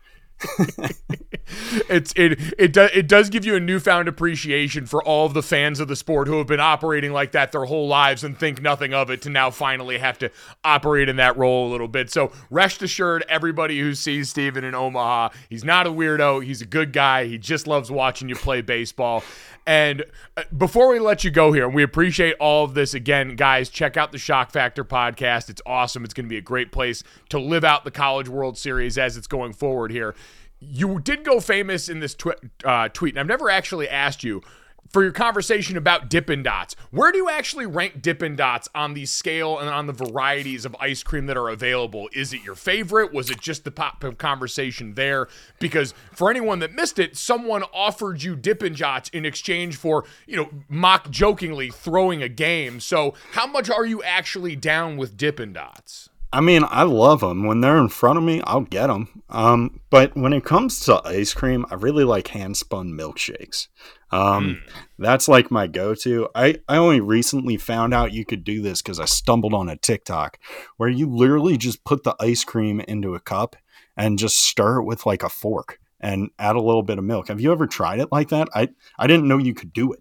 it's it it does it does give you a newfound appreciation for all of the fans of the sport who have been operating like that their whole lives and think nothing of it to now finally have to operate in that role a little bit. So rest assured, everybody who sees Stephen in Omaha, he's not a weirdo. He's a good guy. He just loves watching you play baseball. And uh, before we let you go here, we appreciate all of this again, guys. Check out the Schoch Factor podcast. It's awesome. It's going to be a great place to live out the College World Series as it's going forward here. You did go famous in this tw- uh, tweet, and I've never actually asked you for your conversation about Dippin' Dots. Where do you actually rank Dippin' Dots on the scale and on the varieties of ice cream that are available? Is it your favorite? Was it just the pop of conversation there? Because for anyone that missed it, someone offered you Dippin' Dots in exchange for, you know, mock jokingly throwing a game. So how much are you actually down with Dippin' Dots? I mean, I love them. When they're in front of me, I'll get them. Um, but when it comes to ice cream, I really like hand spun milkshakes. Um, mm. That's like my go to. I, I only recently found out you could do this because I stumbled on a TikTok where you literally just put the ice cream into a cup and just stir it with like a fork and add a little bit of milk. Have you ever tried it like that? I, I didn't know you could do it.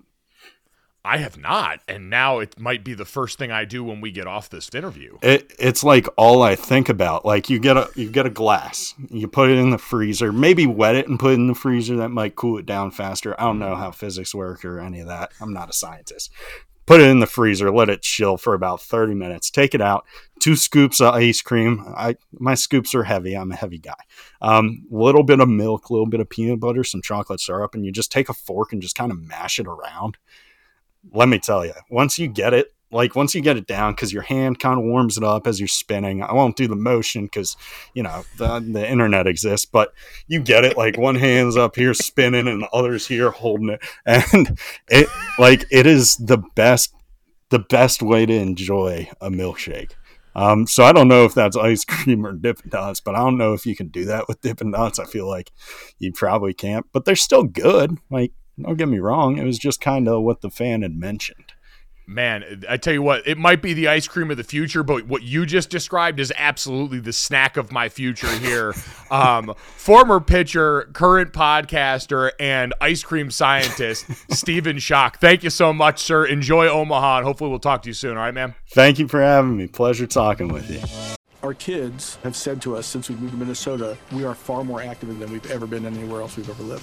I have not, and now it might be the first thing I do when we get off this interview. It, it's like all I think about. Like you get a you get a glass, you put it in the freezer, maybe wet it and put it in the freezer. That might cool it down faster. I don't know how physics work or any of that. I'm not a scientist. Put it in the freezer, let it chill for about 30 minutes. Take it out, two scoops of ice cream. I my scoops are heavy. I'm a heavy guy. A um, little bit of milk, a little bit of peanut butter, some chocolate syrup, and you just take a fork and just kind of mash it around. Let me tell you, once you get it, like once you get it down, because your hand kind of warms it up as you're spinning. I won't do the motion because you know the, the internet exists, but you get it. Like one hand's up here spinning and the other's here holding it, and it like it is the best the best way to enjoy a milkshake. Um, so I don't know if that's ice cream or Dippin' Dots, but I don't know if you can do that with Dippin' Dots. I feel like you probably can't, but they're still good. Like, don't get me wrong, it was just kind of what the fan had mentioned man, I tell you what, it might be the ice cream of the future, but what you just described is absolutely the snack of my future here. um, former pitcher, current podcaster, and ice cream scientist, Stephen Schoch. Thank you so much, sir. Enjoy Omaha, and hopefully we'll talk to you soon. All right, man? Thank you for having me. Pleasure talking with you. Our kids have said to us since we moved to Minnesota, we are far more active than we've ever been anywhere else we've ever lived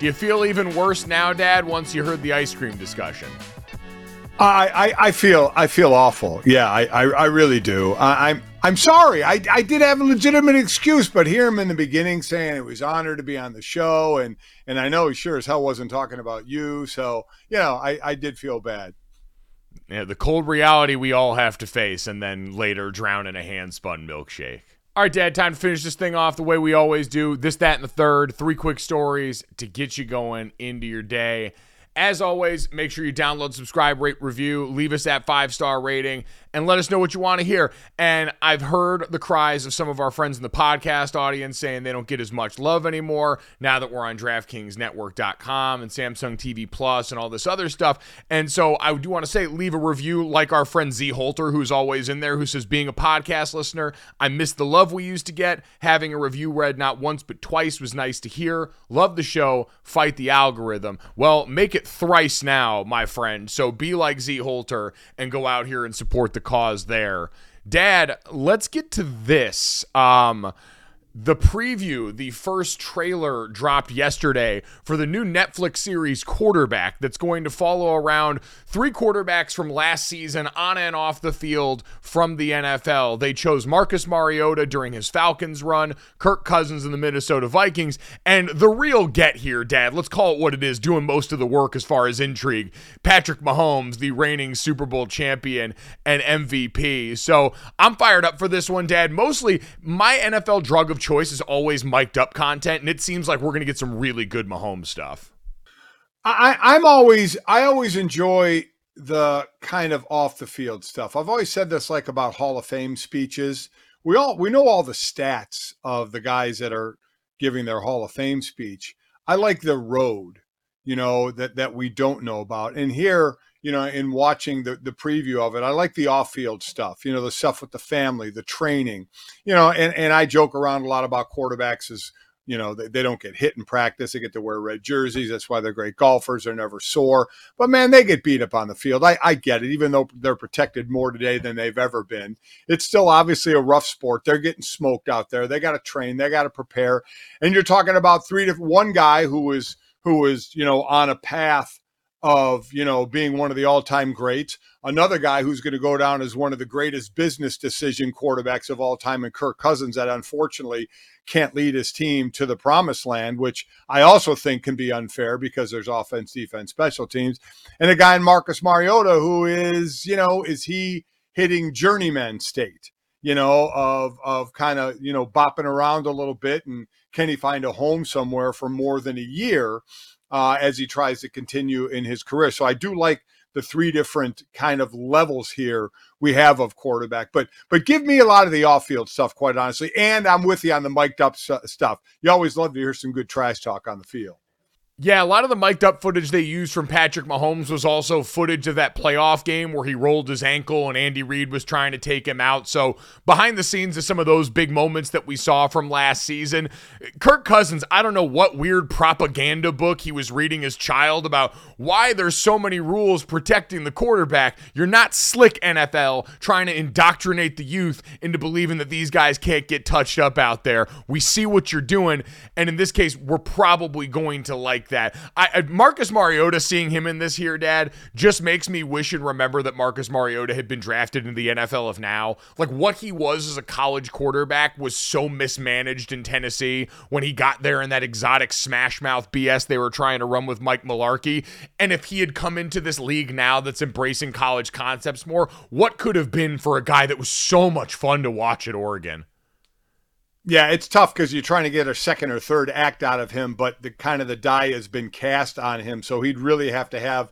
Do you feel even worse now, Dad, once you heard the ice cream discussion? I, I, I feel I feel awful. Yeah, I, I, I really do. I, am I'm, I'm sorry. I, I did have a legitimate excuse, but hear him in the beginning saying it was honor to be on the show, and and I know he sure as hell wasn't talking about you. So you know, I, I did feel bad. Yeah, the cold reality we all have to face, and then later drown in a hand spun milkshake. All right, Dad, time to finish this thing off the way we always do. This, that, and the third. Three quick stories to get you going into your day. As always, make sure you download, subscribe, rate, review, leave us that five star rating, and let us know what you want to hear. And I've heard the cries of some of our friends in the podcast audience saying they don't get as much love anymore now that we're on DraftKingsNetwork.com and Samsung TV Plus and all this other stuff. And so I do want to say, leave a review like our friend Z Holter, who's always in there, who says, being a podcast listener, I miss the love we used to get. Having a review read not once but twice was nice to hear. Love the show. Fight the algorithm. Well, make it it thrice now, my friend. So be like Z Holter and go out here and support the cause there. Dad, let's get to this. Um, the preview, the first trailer dropped yesterday for the new Netflix series Quarterback that's going to follow around three quarterbacks from last season on and off the field from the NFL. They chose Marcus Mariota during his Falcons run, Kirk Cousins in the Minnesota Vikings, and the real get here, Dad, let's call it what it is, doing most of the work as far as intrigue. Patrick Mahomes, the reigning Super Bowl champion and MVP. So I'm fired up for this one, Dad. Mostly my NFL drug of choice is always mic'd up content, and it seems like we're going to get some really good Mahomes stuff. I, I'm always I always enjoy the kind of off the field stuff. I've always said this like about Hall of Fame speeches. We all we know all the stats of the guys that are giving their Hall of Fame speech. I like the road, you know, that that we don't know about. And here you know, in watching the, the preview of it. I like the off field stuff, you know, the stuff with the family, the training, you know, and, and I joke around a lot about quarterbacks as, you know, they, they don't get hit in practice. They get to wear red jerseys. That's why they're great golfers. They're never sore. But man, they get beat up on the field. I, I get it. Even though they're protected more today than they've ever been, it's still obviously a rough sport. They're getting smoked out there. They got to train. They got to prepare. And you're talking about three to one guy who was who was you know on a path of you know being one of the all-time greats. Another guy who's going to go down as one of the greatest business decision quarterbacks of all time and Kirk Cousins that unfortunately can't lead his team to the promised land which I also think can be unfair because there's offense defense special teams. And a guy in Marcus Mariota who is you know is he hitting journeyman state you know of of kind of you know bopping around a little bit and can he find a home somewhere for more than a year uh, as he tries to continue in his career. So I do like the three different kind of levels here we have of quarterback. But but give me a lot of the off field stuff, quite honestly. And I'm with you on the mic'd up stuff. You always love to hear some good trash talk on the field. Yeah, a lot of the mic'd up footage they used from Patrick Mahomes was also footage of that playoff game where he rolled his ankle and Andy Reid was trying to take him out. So, behind the scenes of some of those big moments that we saw from last season, Kirk Cousins, I don't know what weird propaganda book he was reading as a child about why there's so many rules protecting the quarterback. You're not slick NFL trying to indoctrinate the youth into believing that these guys can't get touched up out there. We see what you're doing, and in this case, we're probably going to like that. I, Marcus Mariota, seeing him in this here, Dad, just makes me wish and remember that Marcus Mariota had been drafted in the NFL of now. Like what he was as a college quarterback was so mismanaged in Tennessee when he got there in that exotic smash mouth BS they were trying to run with Mike Mularkey. And if he had come into this league now that's embracing college concepts more, what could have been for a guy that was so much fun to watch at Oregon? Yeah, it's tough because you're trying to get a second or third act out of him, but the kind of the die has been cast on him, so he'd really have to have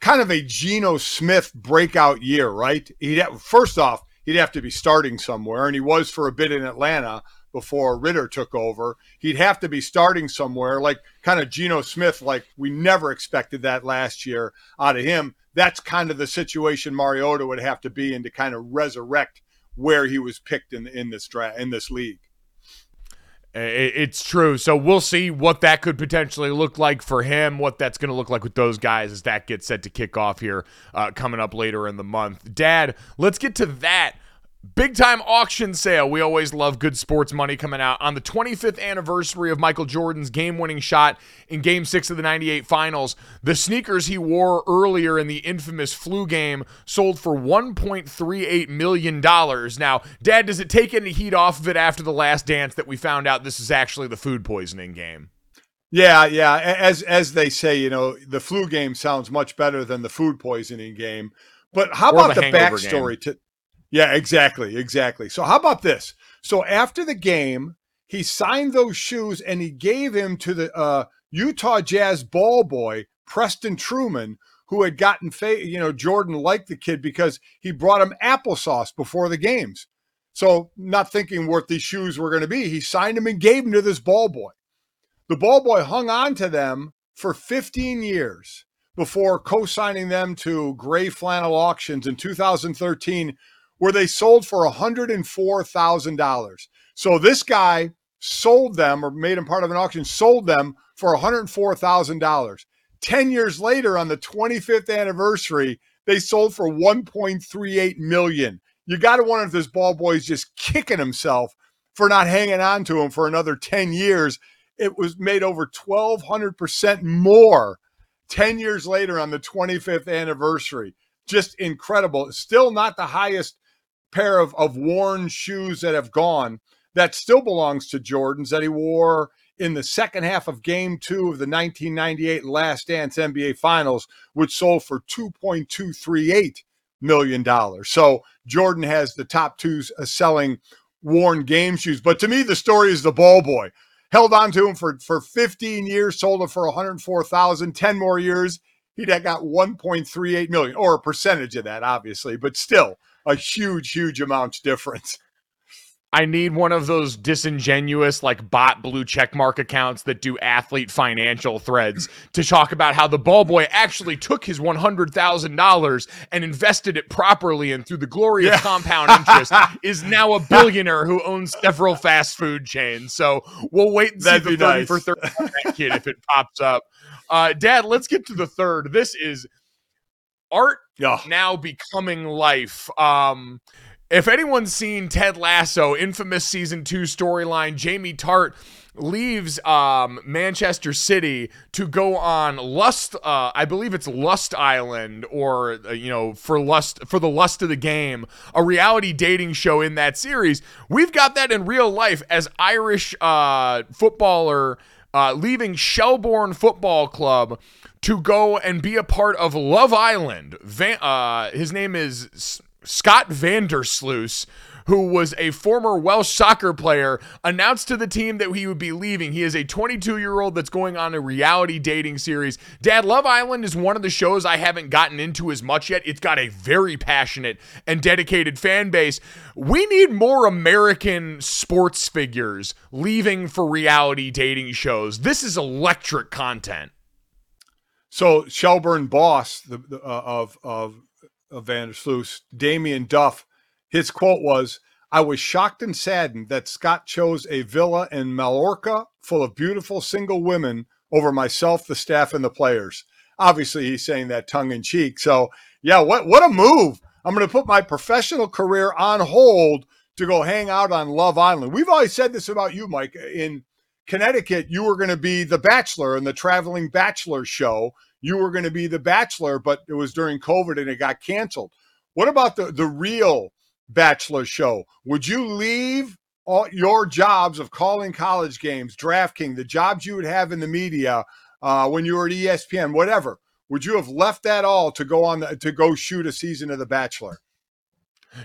kind of a Geno Smith breakout year, right? He'd have, first off, he'd have to be starting somewhere, and he was for a bit in Atlanta before Ridder took over. He'd have to be starting somewhere, like kind of Geno Smith, like we never expected that last year out of him. That's kind of the situation Mariota would have to be in to kind of resurrect where he was picked in in this draft in this league. It's true. So we'll see what that could potentially look like for him, what that's going to look like with those guys as that gets set to kick off here uh, coming up later in the month. Dad, let's get to that Big time auction sale. We always love good sports money coming out. On the 25th anniversary of Michael Jordan's game winning shot in game six of the 98 finals, the sneakers he wore earlier in the infamous flu game sold for $1.38 million. Now, Dad, does it take any heat off of it after the last dance that we found out this is actually the food poisoning game? Yeah, yeah. As as they say, you know, the flu game sounds much better than the food poisoning game. But how or about the, the backstory game. to yeah, exactly, exactly. So how about this? So after the game, he signed those shoes and he gave him to the uh, Utah Jazz ball boy Preston Truman, who had gotten fa- you know Jordan liked the kid because he brought him applesauce before the games. So not thinking what these shoes were going to be, he signed them and gave them to this ball boy. The ball boy hung on to them for 15 years before co-signing them to Grey Flannel Auctions in 2013 where they sold for $104,000. So this guy sold them or made them part of an auction, sold them for $104,000. 10 years later on the 25th anniversary, they sold for 1.38 million. You got to wonder if this ball boy is just kicking himself for not hanging on to him for another 10 years. It was made over 1200% more 10 years later on the 25th anniversary. Just incredible. Still not the highest pair of, of worn shoes that have gone that still belongs to Jordan's that he wore in the second half of game two of the 1998 Last Dance NBA Finals, which sold for $2.238 million. So Jordan has the top two uh, selling worn game shoes. But to me, the story is the ball boy. Held on to him for, for 15 years, sold him for 104,000, 10 more years. He'd have got 1.38 million, or a percentage of that, obviously, but still a huge, huge amount difference. I need one of those disingenuous, like bot blue checkmark accounts that do athlete financial threads to talk about how the ball boy actually took his $100,000 and invested it properly and through the glory of compound interest is now a billionaire who owns several fast food chains. So we'll wait and That'd see the be 30 nice. for 30 kid if it pops up. Uh, Dad, let's get to the third. This is art now becoming life. Um, if anyone's seen Ted Lasso, infamous season two storyline, Jamie Tartt leaves um, Manchester City to go on Lust. Uh, I believe it's Lust Island, or uh, you know, for lust for the lust of the game, a reality dating show in that series. We've got that in real life as Irish uh, footballer uh, leaving Shelbourne Football Club to go and be a part of Love Island. Van, uh, his name is S- Scott van-der-Sluis, who was a former Welsh soccer player, announced to the team that he would be leaving. He is a 22 year old that's going on a reality dating series. Dad, Love Island is one of the shows I haven't gotten into as much yet. It's got a very passionate and dedicated fan base. We need more American sports figures leaving for reality dating shows. This is electric content. So Shelbourne Boss the, the, uh, of of of van-der-Sluis, Damien Duff, his quote was, "I was shocked and saddened that Scott chose a villa in Mallorca full of beautiful single women over myself, the staff, and the players." Obviously, he's saying that tongue in cheek. So, yeah, what what a move! I'm going to put my professional career on hold to go hang out on Love Island. We've always said this about you, Mike. In Connecticut, you were going to be the Bachelor and the traveling Bachelor show. You were going to be the Bachelor, but it was during COVID and it got canceled. What about the the real Bachelor show? Would you leave all your jobs of calling college games, DraftKings, the jobs you would have in the media uh, when you were at ESPN, whatever? Would you have left that all to go on the, to go shoot a season of The Bachelor?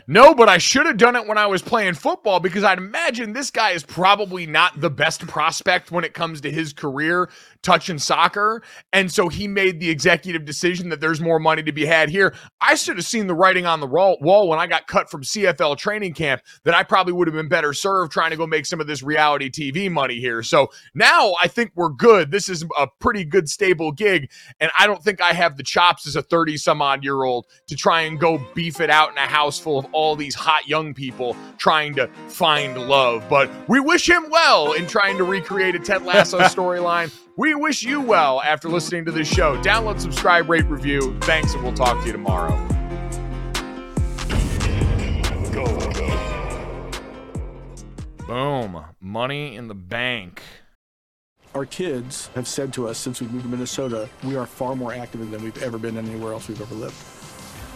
No, but I should have done it when I was playing football because I'd imagine this guy is probably not the best prospect when it comes to his career touching soccer. And so he made the executive decision that there's more money to be had here. I should have seen the writing on the wall when I got cut from CFL training camp that I probably would have been better served trying to go make some of this reality TV money here. So now I think we're good. This is a pretty good, stable gig. And I don't think I have the chops as a 30 some odd year old to try and go beef it out in a house full of all these hot young people trying to find love. But we wish him well in trying to recreate a Ted Lasso storyline. We wish you well after listening to this show. Download, subscribe, rate, review. Thanks, and we'll talk to you tomorrow. Boom. Money in the bank. Our kids have said to us since we moved to Minnesota, we are far more active than we've ever been anywhere else we've ever lived.